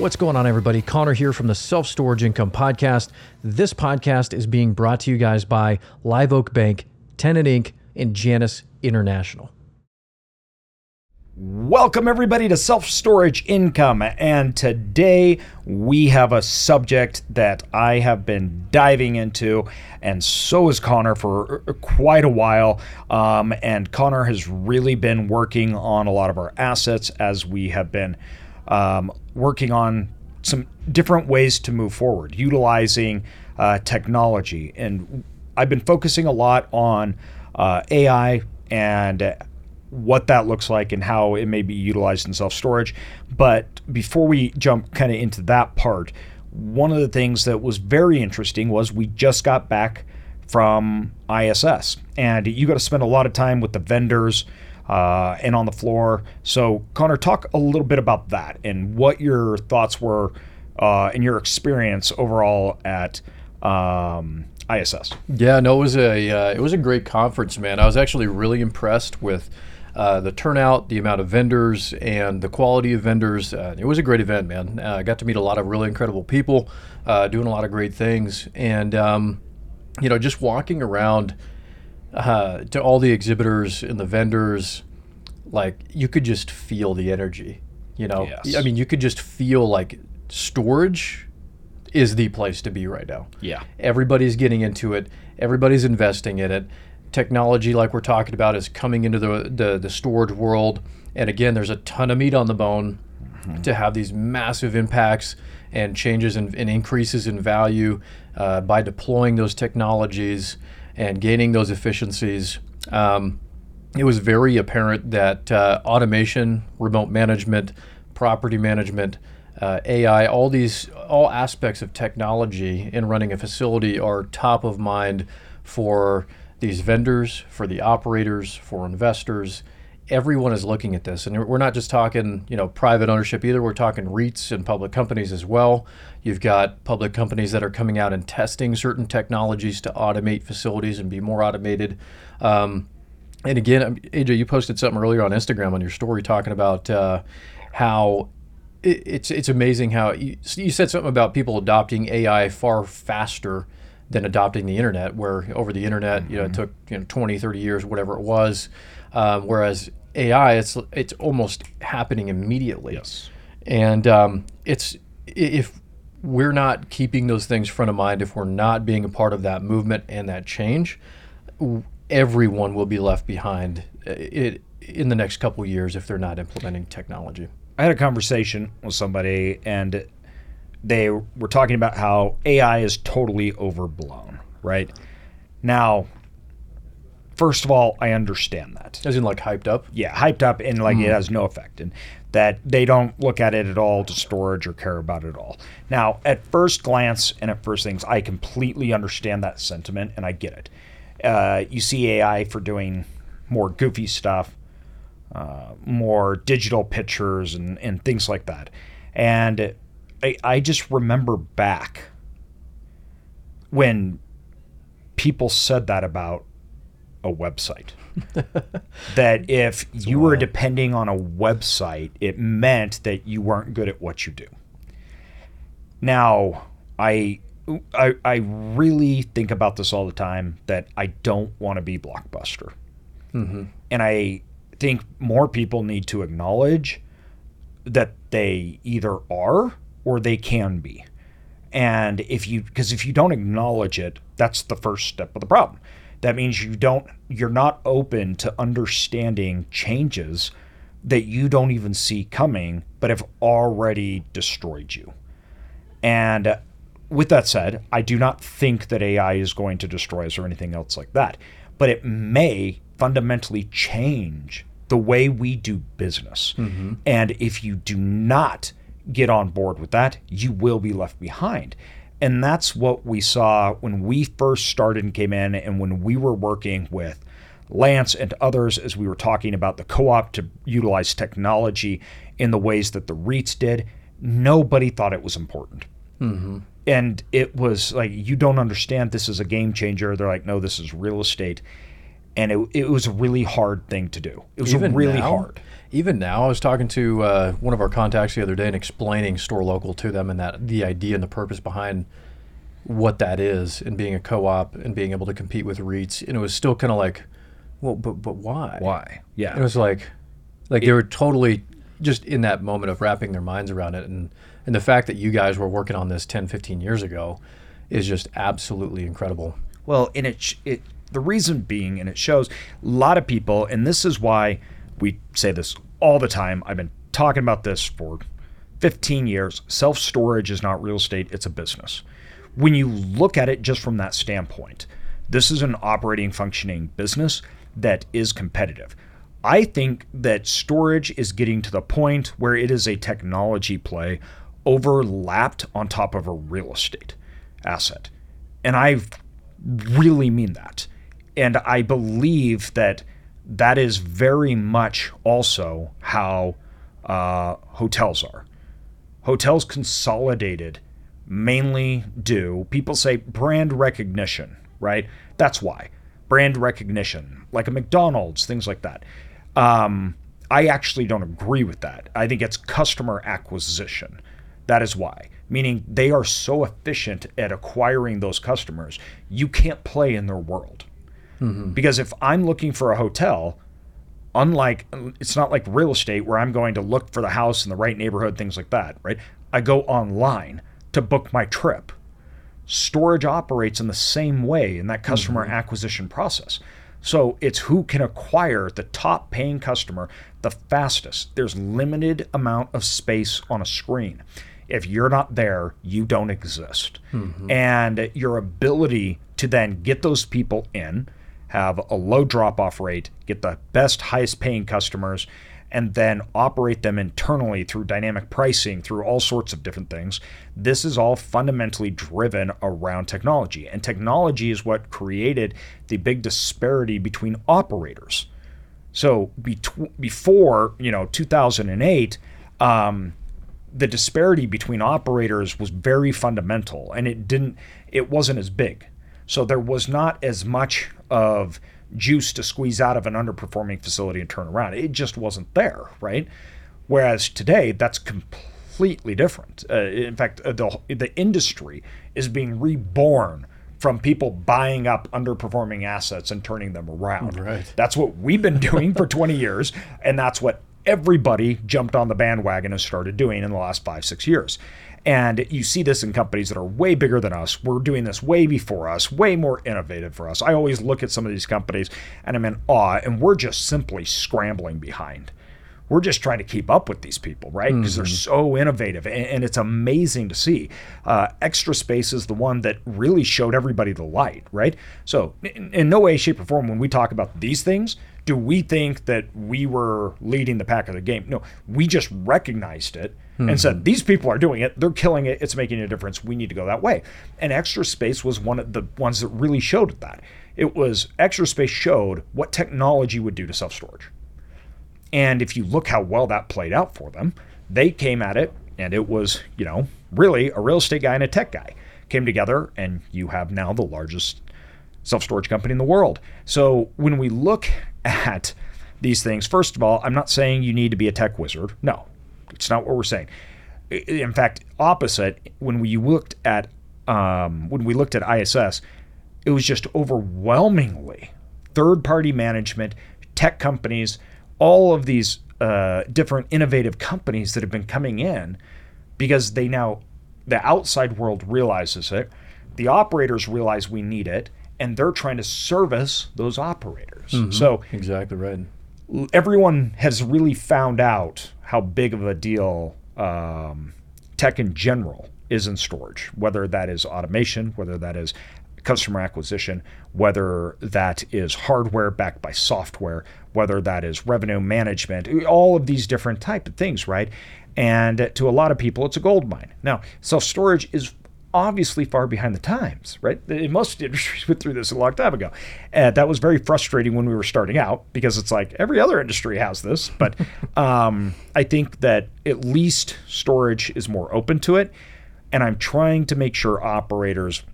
What's going on, everybody? Connor here from the Self Storage Income Podcast. This podcast is being brought to you guys by Live Oak Bank, Tenant Inc., and Janus International. Welcome, everybody, to Self Storage Income. And today we have a subject that I have been diving into, and so has Connor for quite a while. Um, and Connor has really been working on a lot of our assets as we have been um, working on some different ways to move forward, utilizing uh, technology. And I've been focusing a lot on uh, AI and what that looks like and how it may be utilized in self storage. But before we jump kind of into that part, one of the things that was very interesting was we just got back from ISS, and you got to spend a lot of time with the vendors uh, and on the floor. So, Connor, talk a little bit about that and what your thoughts were uh, and your experience overall at um, ISS. Yeah, no, it was a uh, it was a great conference, man. I was actually really impressed with. Uh, the turnout, the amount of vendors, and the quality of vendors. Uh, it was a great event, man. Uh, I got to meet a lot of really incredible people, uh, doing a lot of great things, and um, you know, just walking around uh, to all the exhibitors and the vendors, like you could just feel the energy. You know, Yes. I mean, you could just feel like storage is the place to be right now. Yeah. Everybody's getting into it. Everybody's investing in it. Technology, like we're talking about, is coming into the the, the storage world. And again, there's a ton of meat on the bone to have these massive impacts and changes and, and increases in value uh, by deploying those technologies and gaining those efficiencies. Um, it was very apparent that uh, automation, remote management, property management, uh, AI, all these all aspects of technology in running a facility are top of mind for these vendors, for the operators, for investors. Everyone is looking at this, and we're not just talking, you know, private ownership either. We're talking REITs and public companies as well. You've got public companies that are coming out and testing certain technologies to automate facilities and be more automated. Um, and again, um, AJ, you posted something earlier on Instagram on your story talking about uh, how it, it's it's amazing how you, you said something about people adopting AI far faster than adopting the internet. Where over the internet, you know, it took you know 20, 30 years, whatever it was. Um, whereas AI, it's it's almost happening immediately. Yes. And um, it's if we're not keeping those things front of mind, if we're not being a part of that movement and that change, everyone will be left behind uh, it, in the next couple of years if they're not implementing technology. I had a conversation with somebody and they were talking about how AI is totally overblown, right? Now, first of all, I understand that. As in, like hyped up. Yeah, hyped up and like it has no effect and that they don't look at it at all to storage or care about it at all. Now, at first glance and at first things, I completely understand that sentiment and I get it. Uh, you see AI for doing more goofy stuff, uh, more digital pictures and, and things like that. And I, I just remember back when people said that about a website. that if you were depending on a website, it meant that you weren't good at what you do. Now, I I, I really think about this all the time that I don't want to be blockbuster. Mm-hmm. And I think more people need to acknowledge that they either are or they can be. And if you, because if you don't acknowledge it, that's the first step of the problem. That means you don't, you're not open to understanding changes that you don't even see coming, but have already destroyed you. And uh, with that said, I do not think that AI is going to destroy us or anything else like that, but it may fundamentally change the way we do business. Mm-hmm. And if you do not get on board with that, you will be left behind. And that's what we saw when we first started and came in, and when we were working with Lance and others as we were talking about the co op to utilize technology in the ways that the REITs did. Nobody thought it was important mm-hmm. and it was like you don't understand this is a game changer they're like no this is real estate and it, it was a really hard thing to do. It was Even really now? hard. Even now, I was talking to uh, one of our contacts the other day and explaining store local to them and that the idea and the purpose behind what that is and being a co-op and being able to compete with REITs. And it was still kind of like, well, but but why? Why? Yeah. It was like, like they were totally just in that moment of wrapping their minds around it. And, and the fact that you guys were working on this 10, 15 years ago is just absolutely incredible. Well, and it, it the reason being, and it shows a lot of people, and this is why we say this all the time. I've been talking about this for 15 years. Self storage is not real estate; it's a business. When you look at it just from that standpoint, this is an operating, functioning business that is competitive. I think that storage is getting to the point where it is a technology play overlapped on top of a real estate asset. And I really mean that. And I believe that that is very much also how uh, hotels are. Hotels consolidated mainly do, people say brand recognition, right? That's why. Brand recognition, like a McDonald's, things like that. Um, I actually don't agree with that. I think it's customer acquisition. That is why. Meaning they are so efficient at acquiring those customers, you can't play in their world. Mm-hmm. Because if I'm looking for a hotel, unlike it's not like real estate where I'm going to look for the house in the right neighborhood, things like that, right? I go online to book my trip. Storage operates in the same way in that customer mm-hmm. acquisition process. So it's who can acquire the top paying customer the fastest. There's limited amount of space on a screen. If you're not there, you don't exist. Mm-hmm. And your ability to then get those people in, have a low drop off rate, get the best, highest paying customers, and then operate them internally through dynamic pricing, through all sorts of different things. This is all fundamentally driven around technology. And technology is what created the big disparity between operators. So before, you know, 2008, um, the disparity between operators was very fundamental and it didn't it wasn't as big so there was not as much of juice to squeeze out of an underperforming facility and turn around it just wasn't there right whereas today that's completely different uh, in fact uh, the, the industry is being reborn from people buying up underperforming assets and turning them around Right. that's what we've been doing for 20 years, and that's what everybody jumped on the bandwagon and started doing in the last five, six years. And you see this in companies that are way bigger than us. We're doing this way before us, way more innovative for us. I always look at some of these companies and I'm in awe, and we're just simply scrambling behind. We're just trying to keep up with these people, right? Because they're so innovative, and, and it's amazing to see. Uh, Extra Space is the one that really showed everybody the light, right? So, in, in no way, shape, or form, when we talk about these things, do we think that we were leading the pack of the game? No, we just recognized it and said, hmm. these people are doing it. They're killing it. It's making a difference. We need to go that way. And Extra Space was one of the ones that really showed that. It was Extra Space showed what technology would do to self storage. And if you look how well that played out for them, they came at it and it was, you know, really a real estate guy and a tech guy came together and you have now the largest self-storage company in the world. So when we look at these things, first of all, I'm not saying you need to be a tech wizard. No. It's not what we're saying. In fact, opposite, when we looked at um, when we looked at ISS, it was just overwhelmingly third-party management, tech companies, all of these uh, different innovative companies that have been coming in because they now the outside world realizes it, the operators realize we need it, and they're trying to service those operators. So Exactly right. everyone has really found out how big of a deal um, tech in general is in storage, whether that is automation, whether that is customer acquisition, whether that is hardware backed by software, whether that is revenue management, all of these different type of things, right? And to a lot of people, it's a gold mine. Now, self storage is obviously far behind the times, right? In most industries went through this a long time ago. And that was very frustrating when we were starting out because it's like every other industry has this. But um, I think that at least storage is more open to it. And I'm trying to make sure operators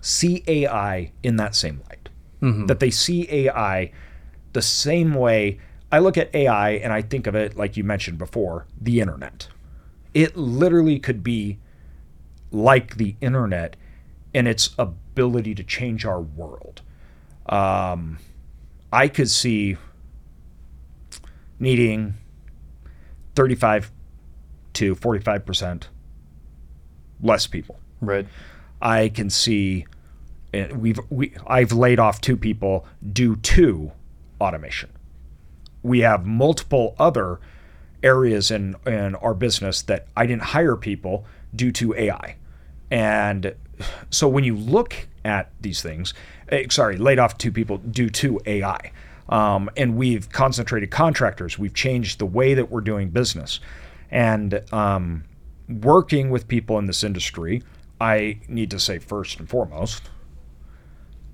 see AI in that same light. that they see AI the same way I look at AI and I think of it, like you mentioned before, the internet. It literally could be like the internet and its ability to change our world. Um, I could see needing 35 to 45% less people. Right. I can see we've we I've laid off two people due to automation. We have multiple other areas in in our business that I didn't hire people due to AI. And so when you look at these things, eh, sorry, laid off two people due to AI. Um, and we've concentrated contractors. We've changed the way that we're doing business. And um, working with people in this industry, I need to say first and foremost,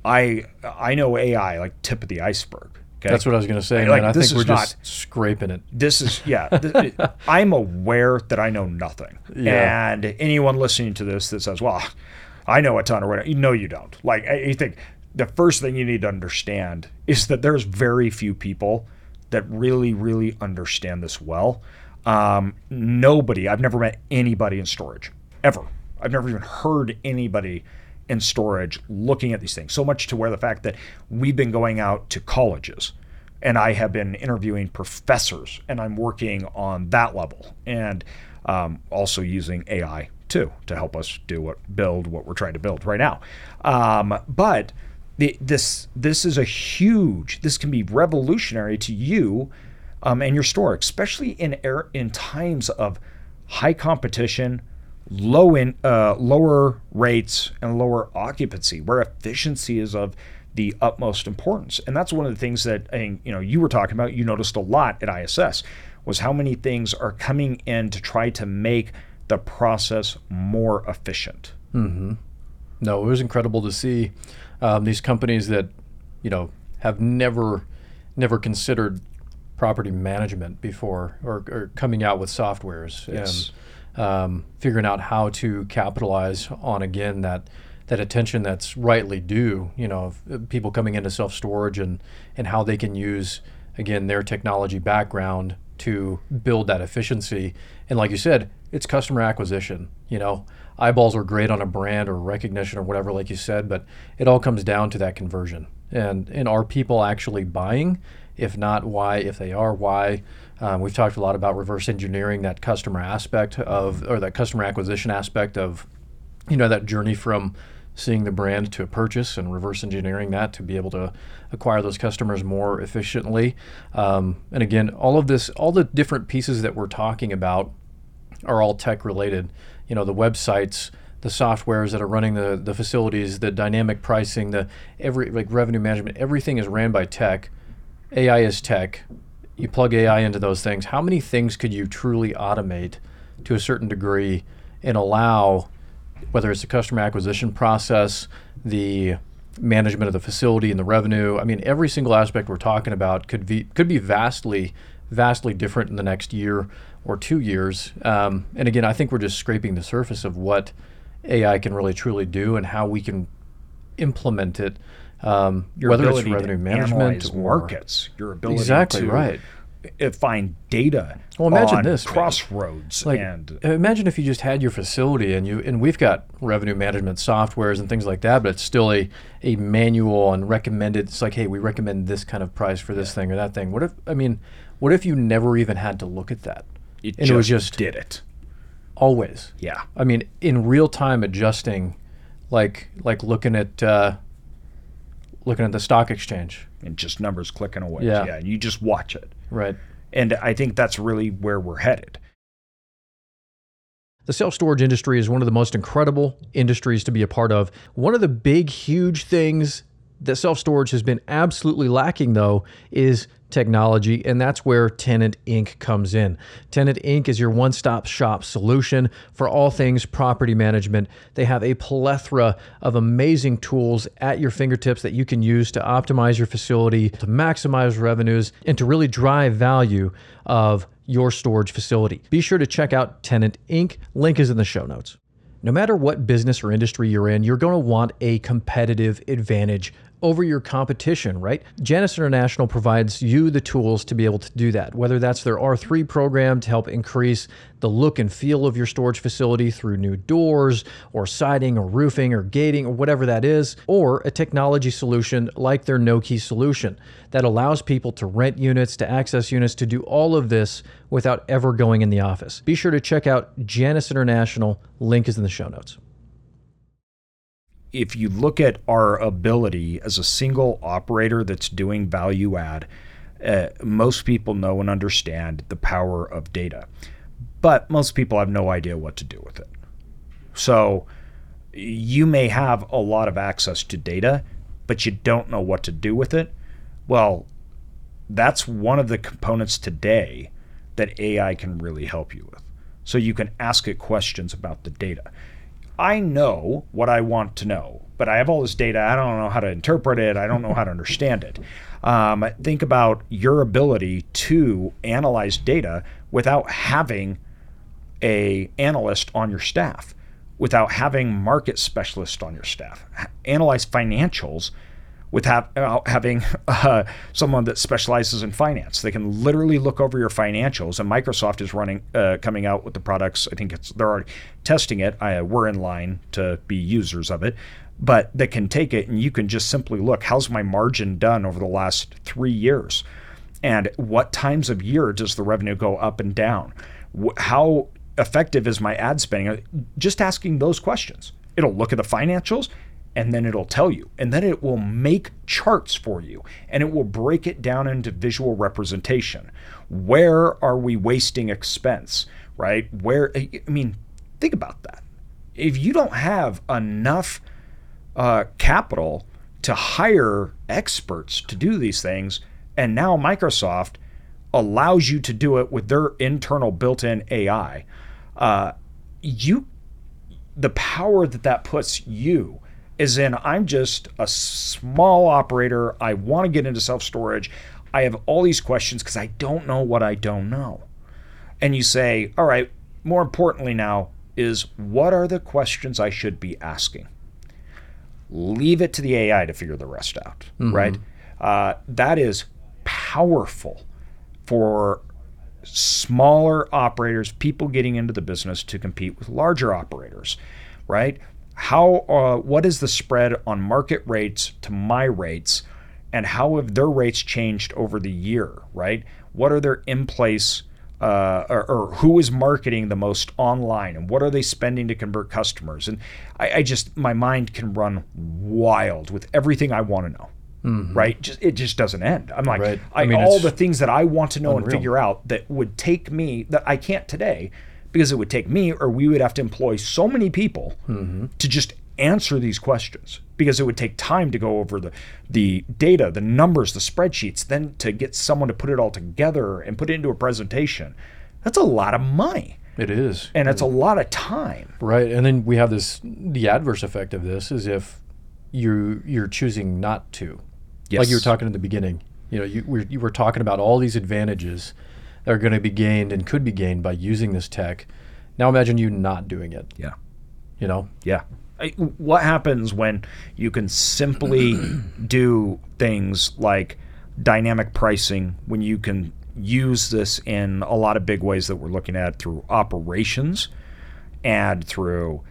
I I know AI like tip of the iceberg. Okay? That's what I was going to say, Like, man. I this think we're is just not- scraping it. this is yeah th- i'm aware that i know nothing Yeah. and anyone listening to this that says well i know a ton or whatever no you don't like i I think the first thing you need to understand is that there's very few people that really really understand this well um, nobody i've never met anybody in storage ever i've never even heard anybody in storage looking at these things so much to where the fact that we've been going out to colleges and I have been interviewing professors, and I'm working on that level, and um, also using AI too to help us do what build what we're trying to build right now. Um, but the, this this is a huge. This can be revolutionary to you um, and your store, especially in air, in times of high competition, low in uh, lower rates and lower occupancy, where efficiency is of the utmost importance. And that's one of the things that you know you were talking about. You noticed a lot at ISS was how many things are coming in to try to make the process more efficient. No, it was incredible to see um, these companies that, you know, have never, never considered property management before, or, or coming out with softwares Yes. and um, figuring out how to capitalize on again that that attention that's rightly due. You know, uh, people coming into self storage and and how they can use again their technology background to build that efficiency. And like you said, it's customer acquisition. You know, eyeballs are great on a brand or recognition or whatever, like you said, but it all comes down to that conversion. And and are people actually buying? If not, why? If they are, why? Um, we've talked a lot about reverse engineering that customer aspect of, or that customer acquisition aspect of, you know, that journey from seeing the brand to a purchase and reverse engineering that to be able to acquire those customers more efficiently. Um, and again, all of this, all the different pieces that we're talking about are all tech related. You know, the websites, the softwares that are running the, the facilities, the dynamic pricing, the every like revenue management, everything is ran by tech. AI is tech. You plug AI into those things. How many things could you truly automate to a certain degree and allow, whether it's the customer acquisition process, the management of the facility and the revenue? I mean, every single aspect we're talking about could be could be vastly, vastly different in the next year or two years. Um, and again, I think we're just scraping the surface of what AI can really truly do and how we can implement it. Um, Your whether it's revenue management or markets, your ability Exactly, to right. uh, find data. Well, imagine on this, crossroads like and imagine if you just had your facility and you and we've got revenue management softwares and things like that but it's still a a manual and recommended it's like hey we recommend this kind of price for this thing or that thing what if i mean what if you never even had to look at that it and just, it was just did it. always Yeah. i mean in real time adjusting like like looking at uh looking at the stock exchange And just numbers clicking away. Yeah. yeah. You just watch it. right And I think that's really where we're headed. The self storage industry is one of the most incredible industries to be a part of. One of the big, huge things that self storage has been absolutely lacking, though, is technology, and that's where Tenant Inc. comes in. Tenant Inc. is your one stop shop solution for all things property management. They have a plethora of amazing tools at your fingertips that you can use to optimize your facility, to maximize revenues, and to really drive value of your storage facility. Be sure to check out Tenant Inc. Link is in the show notes. No matter what business or industry you're in, you're going to want a competitive advantage over your competition, right? Janus International provides you the tools to be able to do that, whether that's their R3 program to help increase the look and feel of your storage facility through new doors or siding or roofing or gating or whatever that is, or a technology solution like their no key solution that allows people to rent units, to access units, to do all of this without ever going in the office. Be sure to check out Janus International. Link is in the show notes if you look at our ability as a single operator that's doing value add, uh, most people know and understand the power of data, but most people have no idea what to do with it. So you may have a lot of access to data, but you don't know what to do with it. Well, that's one of the components today that AI can really help you with. So you can ask it questions about the data. I know what I want to know, but I have all this data. I don't know how to interpret it. I don't know how to understand it. Um, think about your ability to analyze data without having a analyst on your staff, without having market specialists on your staff. Analyze financials without having uh, someone that specializes in finance. They can literally look over your financials. And Microsoft is running, uh, coming out with the products. I think it's they're already testing it. I, we're in line to be users of it, but they can take it and you can just simply look. How's my margin done over the last three years? And what times of year does the revenue go up and down? How effective is my ad spending? Just asking those questions. It'll look at the financials and then it'll tell you. And then it will make charts for you and it will break it down into visual representation. Where are we wasting expense, right? Where, I mean, think about that. If you don't have enough uh, capital to hire experts to do these things, and now Microsoft allows you to do it with their internal built in AI, uh, you the power that that puts you is in I'm just a small operator. I want to get into self storage. I have all these questions because I don't know what I don't know. And you say, all right, more importantly now is what are the questions I should be asking? Leave it to the AI to figure the rest out, mm-hmm. right? Uh, that is powerful for smaller operators, people getting into the business to compete with larger operators, right? How uh, what is the spread on market rates to my rates and how have their rates changed over the year right what are their in place uh, or, or, who is marketing the most online and what are they spending to convert customers and I, I just my mind can run wild with everything i want to know mm-hmm. right just it just doesn't end i'm like right. I, I mean, all the things that i want to know unreal. and figure out that would take me that i can't today because it would take me or we would have to employ so many people mm-hmm. to just answer these questions because it would take time to go over the the data, the numbers, the spreadsheets, then to get someone to put it all together and put it into a presentation. That's a lot of money. It is. And it's a lot of time. Right. And then we have this the adverse effect of this is if you you're choosing not to. Yes. Like you were talking in the beginning. You know, you were, you were talking about all these advantages that are going to be gained and could be gained by using this tech. Now imagine you not doing it. Yeah. You know? Yeah. What happens when you can simply do things like dynamic pricing, when you can use this in a lot of big ways that we're looking at through operations and through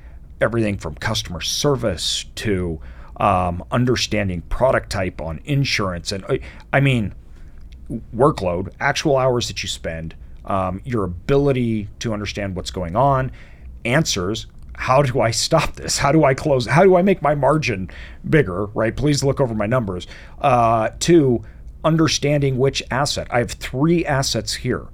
everything from customer service to um, understanding product type on insurance. And I mean, workload, actual hours that you spend, um, your ability to understand what's going on, answers. How do I stop this? How do I close? How do I make my margin bigger? Right? Please look over my numbers. Uh, two, understanding which asset. I have three assets here.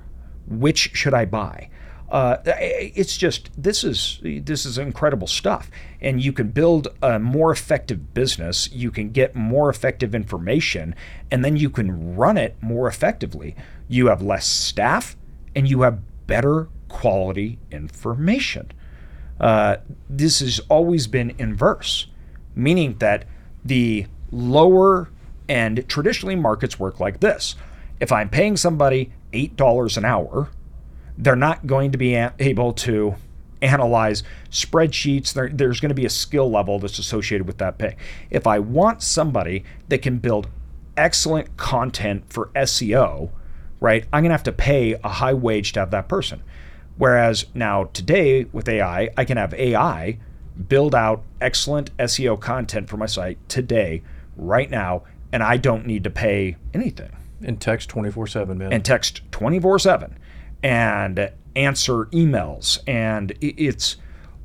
Which should I buy? Uh, it's just this is this is incredible stuff, and you can build a more effective business. You can get more effective information, and then you can run it more effectively. You have less staff, and you have better quality information. Uh, this has always been inverse, meaning that the lower and traditionally markets work like this. If I'm paying somebody eight dollars an hour they're not going to be able to analyze spreadsheets. There, there's going to be a skill level that's associated with that pay. If I want somebody that can build excellent content for SEO, right, I'm going to have to pay a high wage to have that person. Whereas now today with AI, I can have AI build out excellent SEO content for my site today, right now, and I don't need to pay anything. And text 24 7, man. And text 24 7 and answer emails. And it's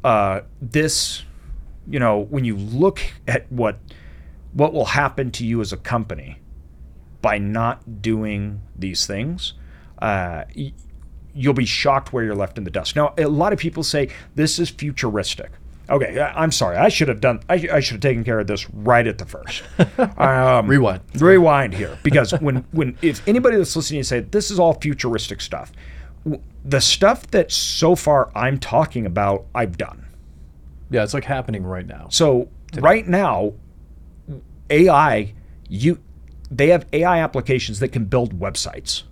uh, this, you know, when you look at what what will happen to you as a company by not doing these things, uh, you'll be shocked where you're left in the dust. Now, a lot of people say this is futuristic. Okay, I'm sorry. I should have done. I, I should have taken care of this right at the first. Um, rewind. Rewind here, because when when if anybody that's listening say this is all futuristic stuff, the stuff that so far I'm talking about, I've done. Yeah, it's like happening right now. So today. right now, AI, you they have AI applications that can build websites.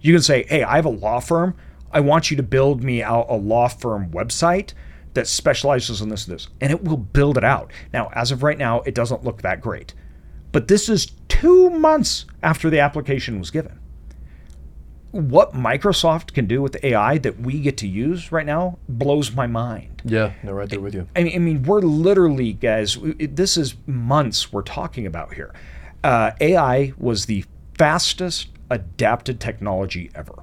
You can say, "Hey, I have a law firm. I want you to build me out a law firm website." that specializes in this and this, and it will build it out. Now, as of right now, it doesn't look that great. But this is two months after the application was given. What Microsoft can do with AI that we get to use right now blows my mind. Yeah, they're right there with you. I mean, I mean we're literally, guys, this is months we're talking about here. Uh, AI was the fastest adapted technology ever.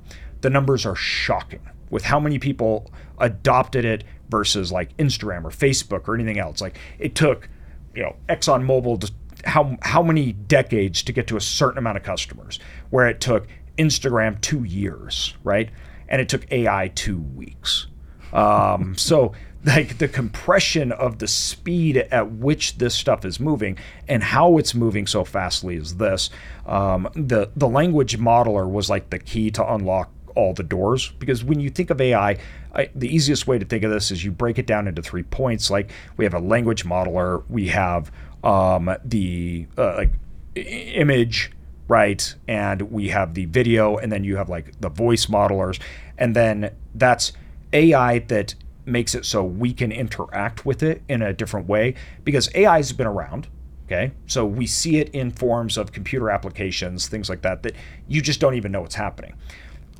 The numbers are shocking with how many people adopted it versus like Instagram or Facebook or anything else. Like it took, you know, ExxonMobil to how how many decades to get to a certain amount of customers, where it took Instagram two years, right? And it took AI two weeks. Um, so like the compression of the speed at which this stuff is moving and how it's moving so fastly is this. Um, the the language modeler was like the key to unlock all the doors because when you think of AI, I, the easiest way to think of this is you break it down into three points. Like we have a language modeler, we have um, the uh, like image, right, and we have the video, and then you have like the voice modelers, and then that's AI that makes it so we can interact with it in a different way because AI has been around. Okay, so we see it in forms of computer applications, things like that, that you just don't even know what's happening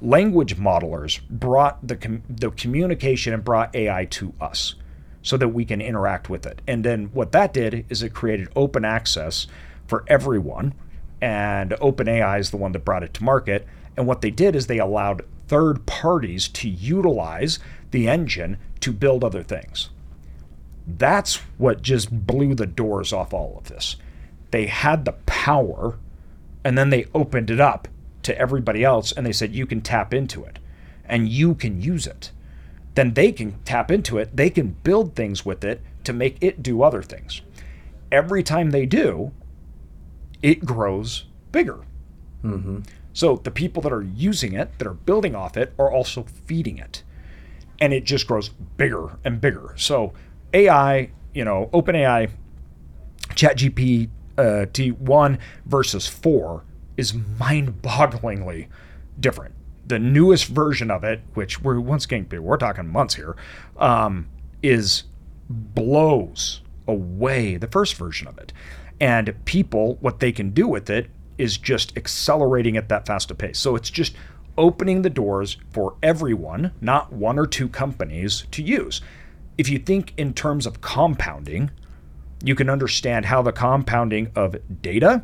language modelers brought the, com- the communication and brought AI to us so that we can interact with it. And then what that did is it created open access for everyone. And OpenAI is the one that brought it to market. And what they did is they allowed third parties to utilize the engine to build other things. That's what just blew the doors off all of this. They had the power and then they opened it up to everybody else and they said you can tap into it and you can use it then they can tap into it they can build things with it to make it do other things every time they do it grows bigger mm-hmm. so the people that are using it that are building off it are also feeding it and it just grows bigger and bigger so ai you know openai ChatGPT uh, T1 versus 4 is mind-bogglingly different. The newest version of it, which we're once again we're talking months here, um, is blows away the first version of it. And people, what they can do with it is just accelerating at that fast a pace. So it's just opening the doors for everyone, not one or two companies, to use. If you think in terms of compounding, you can understand how the compounding of data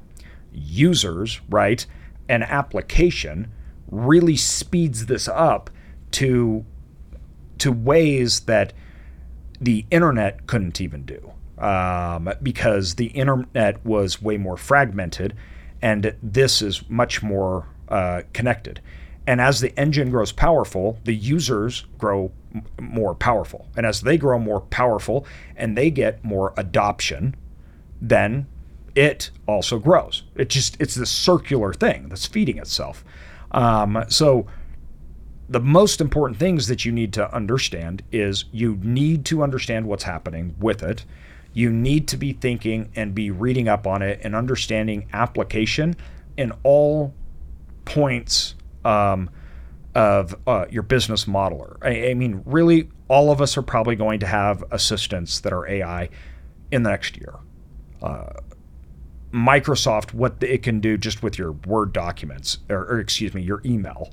users, right, an application really speeds this up to to ways that the internet couldn't even do um, because the internet was way more fragmented and this is much more uh, connected and as the engine grows powerful the users grow m- more powerful and as they grow more powerful and they get more adoption then it also grows. It just it's this circular thing that's feeding itself. Um, so the most important things that you need to understand is you need to understand what's happening with it. You need to be thinking and be reading up on it and understanding application in all points um, of uh, your business modeler. I, I mean, really, all of us are probably going to have assistants that are AI in the next year. Uh, Microsoft, what it can do just with your Word documents, or, or excuse me, your email,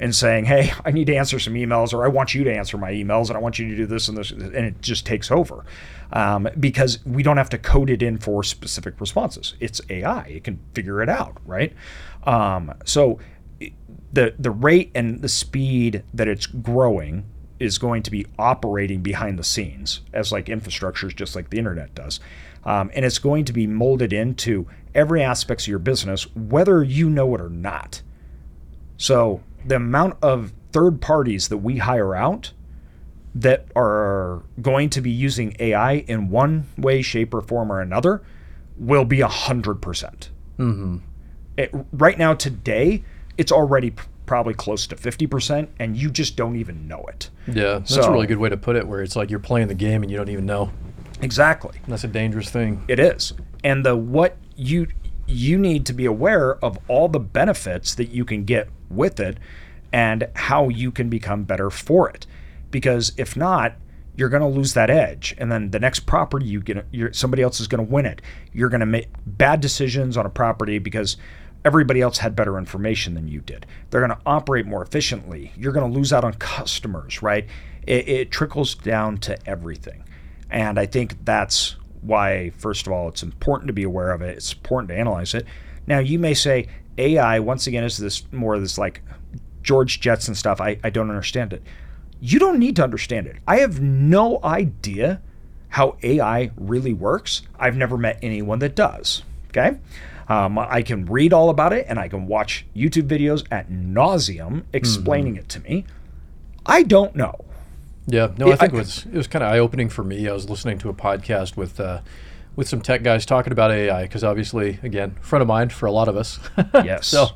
and saying, "Hey, I need to answer some emails, or I want you to answer my emails, and I want you to do this and this," and it just takes over um, because we don't have to code it in for specific responses. It's AI; it can figure it out, right? Um, so the the rate and the speed that it's growing is going to be operating behind the scenes as like infrastructures, just like the internet does. Um, and it's going to be molded into every aspects of your business, whether you know it or not. So the amount of third parties that we hire out that are going to be using AI in one way, shape, or form or another will be a hundred percent. Mm-hmm. Right now, today, it's already probably close to 50% and you just don't even know it. Yeah, that's so, a really good way to put it where it's like you're playing the game and you don't even know. Exactly. That's a dangerous thing. It is. And the what you you need to be aware of all the benefits that you can get with it and how you can become better for it. Because if not, you're going to lose that edge and then the next property you get somebody else is going to win it. You're going to make bad decisions on a property because everybody else had better information than you did. They're going to operate more efficiently. You're going to lose out on customers, right? It, it, trickles down to everything. And I think that's why, first of all, it's important to be aware of it. It's important to analyze it. Now, you may say AI, once again, is this more of this like George Jetson stuff. I, I don't understand it. You don't need to understand it. I have no idea how AI really works. I've never met anyone that does. Okay. Um, I can read all about it and I can watch YouTube videos at nauseum explaining mm-hmm. it to me. I don't know. Yeah, no, I think I, it was it was kind of eye opening for me. I was listening to a podcast with uh, with some tech guys talking about AI because obviously, again, front of mind for a lot of us. yes. so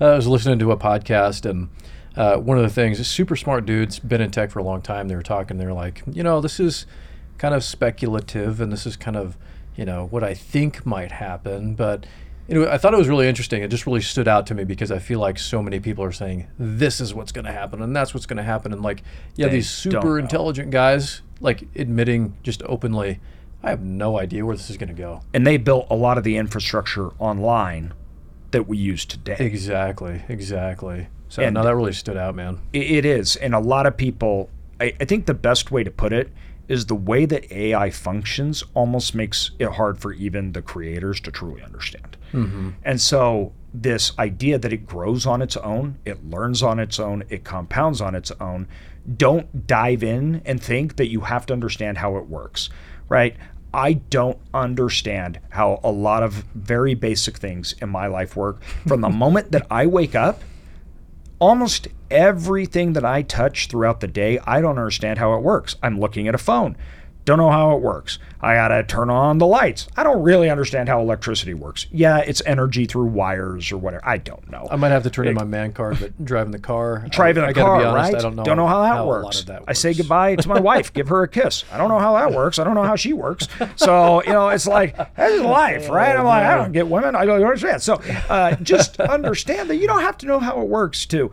uh, I was listening to a podcast and. Uh, one of the things, super smart dudes, been in tech for a long time. They were talking. They're like, you know, this is kind of speculative, and this is kind of, you know, what I think might happen. But you know, I thought it was really interesting. It just really stood out to me because I feel like so many people are saying this is what's going to happen and that's what's going to happen, and like, yeah, they these super intelligent guys like admitting just openly, I have no idea where this is going to go. And they built a lot of the infrastructure online that we use today. Exactly, exactly. So and no, that really stood out, man. It is, and a lot of people. I, I think the best way to put it is the way that AI functions almost makes it hard for even the creators to truly understand. Mm-hmm. And so, this idea that it grows on its own, it learns on its own, it compounds on its own, don't dive in and think that you have to understand how it works, right? I don't understand how a lot of very basic things in my life work. From the moment that I wake up almost everything that I touch throughout the day, I don't understand how it works. I'm looking at a phone. Don't know how it works. I got to turn on the lights. I don't really understand how electricity works. Yeah, it's energy through wires or whatever. I don't know. I might have to turn it, in my man card, but driving the car. Driving the car, honest, right? I don't know, don't know how, that, how works. that works. I say goodbye to my wife, give her a kiss. I don't know how that works. I don't know how she works. So, you know, it's like, that's life, right? I'm like, I don't get women. I don't understand. So uh, just understand that you don't have to know how it works to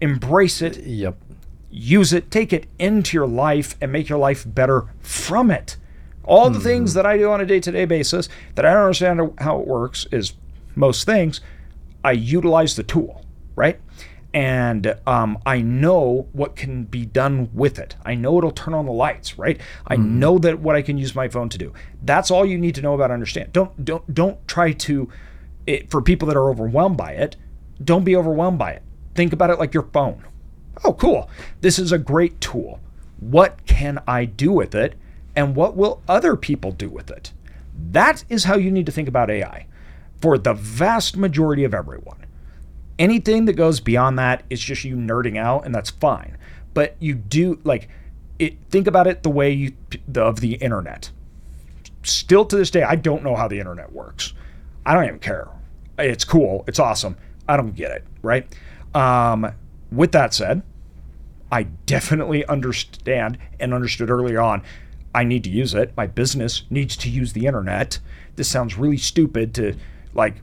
embrace it. Yep use it, take it into your life, and make your life better from it. All the mm-hmm. things that I do on a day to day basis that I don't understand how it works is most things, I utilize the tool, right? And um, I know what can be done with it. I know it'll turn on the lights, right? I mm. know that what I can use my phone to do. That's all you need to know about understand. Don't don't don't try to. It, for people that are overwhelmed by it, don't be overwhelmed by it. Think about it like your phone oh, cool, this is a great tool. What can I do with it? And what will other people do with it? That is how you need to think about AI for the vast majority of everyone. Anything that goes beyond that is just you nerding out, and that's fine. But you do like it. Think about it the way you of the internet. Still to this day, I don't know how the internet works. I don't even care. It's cool. It's awesome. I don't get it. Right. Um, with that said, I definitely understand and understood early on. I need to use it. My business needs to use the internet. This sounds really stupid to like,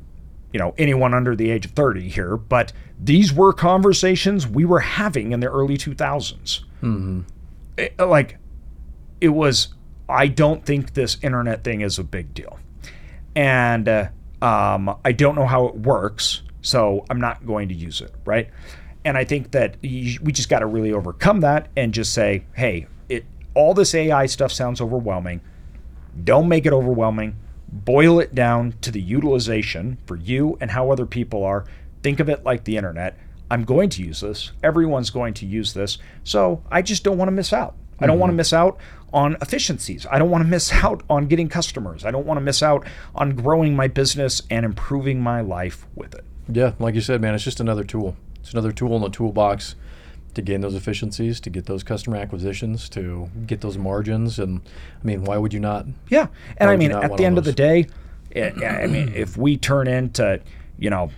you know, anyone under the age of 30 here, but these were conversations we were having in the early 2000s. Mm-hmm. it- like it was I don't think this internet thing is a big deal. And uh, um, I don't know how it works, so I'm not going to use it, right? And I think that we just got to really overcome that and just say, hey, it all this AI stuff sounds overwhelming. Don't make it overwhelming. Boil it down to the utilization for you and how other people are. Think of it like the internet. I'm going to use this. Everyone's going to use this. So I just don't want to miss out. I don't want to mm-hmm. miss out on efficiencies. I don't want to miss out on getting customers. I don't want to miss out on growing my business and improving my life with it. Yeah, like you said, man, it's just another tool. It's another tool in the toolbox to gain those efficiencies, to get those customer acquisitions, to get those margins. And I mean, why would you not? Yeah. And I mean, at the end of the day, it, I mean, if we turn into, you know,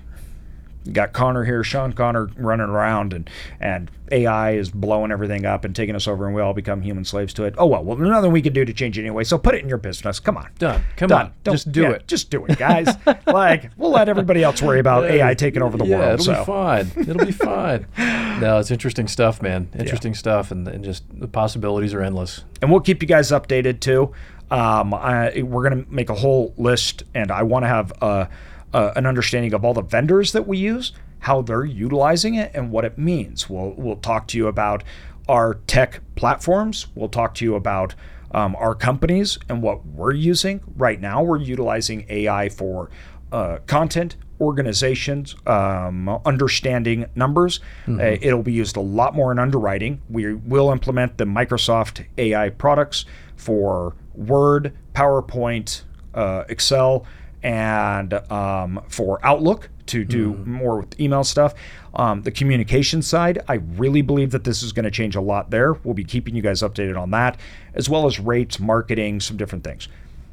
got Connor here, Sean Connor running around, and and AI is blowing everything up and taking us over, and we all become human slaves to it. Oh well, well, there's nothing we can do to change it anyway. So put it in your business. Come on, Done. Come done. on. Don't- just do yeah, it. Just do it, guys. like we'll let everybody else worry about AI taking over the yeah, world. It'll so be fine. It'll be fine. No, it's interesting stuff, man. Interesting stuff, and, and just the possibilities are endless. and we'll keep you guys updated too. Um, I, we're going to make a whole list, and I want to have uh uh an understanding of all the vendors that we use, how they're utilizing it, and what it means. We'll we'll talk to you about our tech platforms. We'll talk to you about um, our companies and what we're using right now. We're utilizing AI for uh, content organizations, um, understanding numbers. Uh, it'll be used a lot more in underwriting. We will implement the Microsoft AI products for Word, PowerPoint, uh, Excel, and um, for Outlook to do more with email stuff. Um, the communication side, I really believe that this is going to change a lot there. We'll be keeping you guys updated on that, as well as rates, marketing, some different things.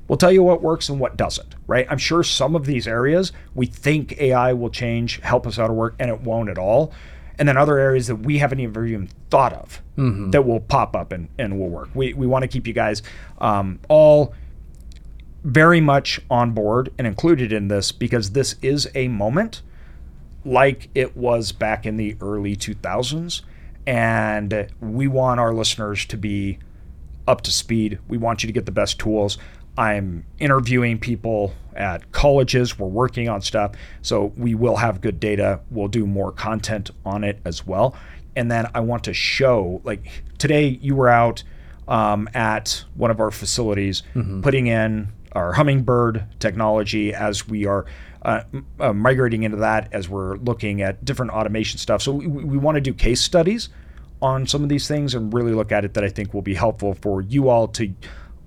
We'll tell you what works and what doesn't, right? I'm sure some of these areas we think AI will change, help us out of work, and it won't at all. And then other areas that we haven't even even thought of that will pop up and, and will work. We, we want to keep you guys um, all very much on board and included in this because this is a moment like it was back in the early 2000s. And we want our listeners to be up to speed. We want you to get the best tools. I'm interviewing people at colleges. We're working on stuff. So we will have good data. We'll do more content on it as well. And then I want to show, like today, you were out um, at one of our facilities putting in our hummingbird technology as we are uh, uh, migrating into that as we're looking at different automation stuff. So we, we want to do case studies on some of these things and really look at it that I think will be helpful for you all to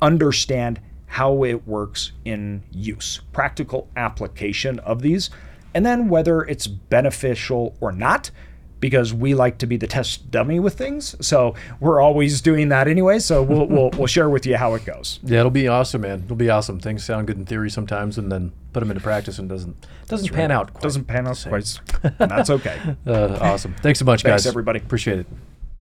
understand how it works in use, practical application of these, and then whether it's beneficial or not. Because we like to be the test dummy with things, so we're always doing that anyway. So we'll we'll, we'll share with you how it goes. Yeah, it'll be awesome, man. It'll be awesome. Things sound good in theory sometimes, and then put them into practice and doesn't doesn't pan out. Quite Doesn't pan out quite, and that's okay. Uh, awesome. Thanks so much, Thanks, guys. everybody. Appreciate it.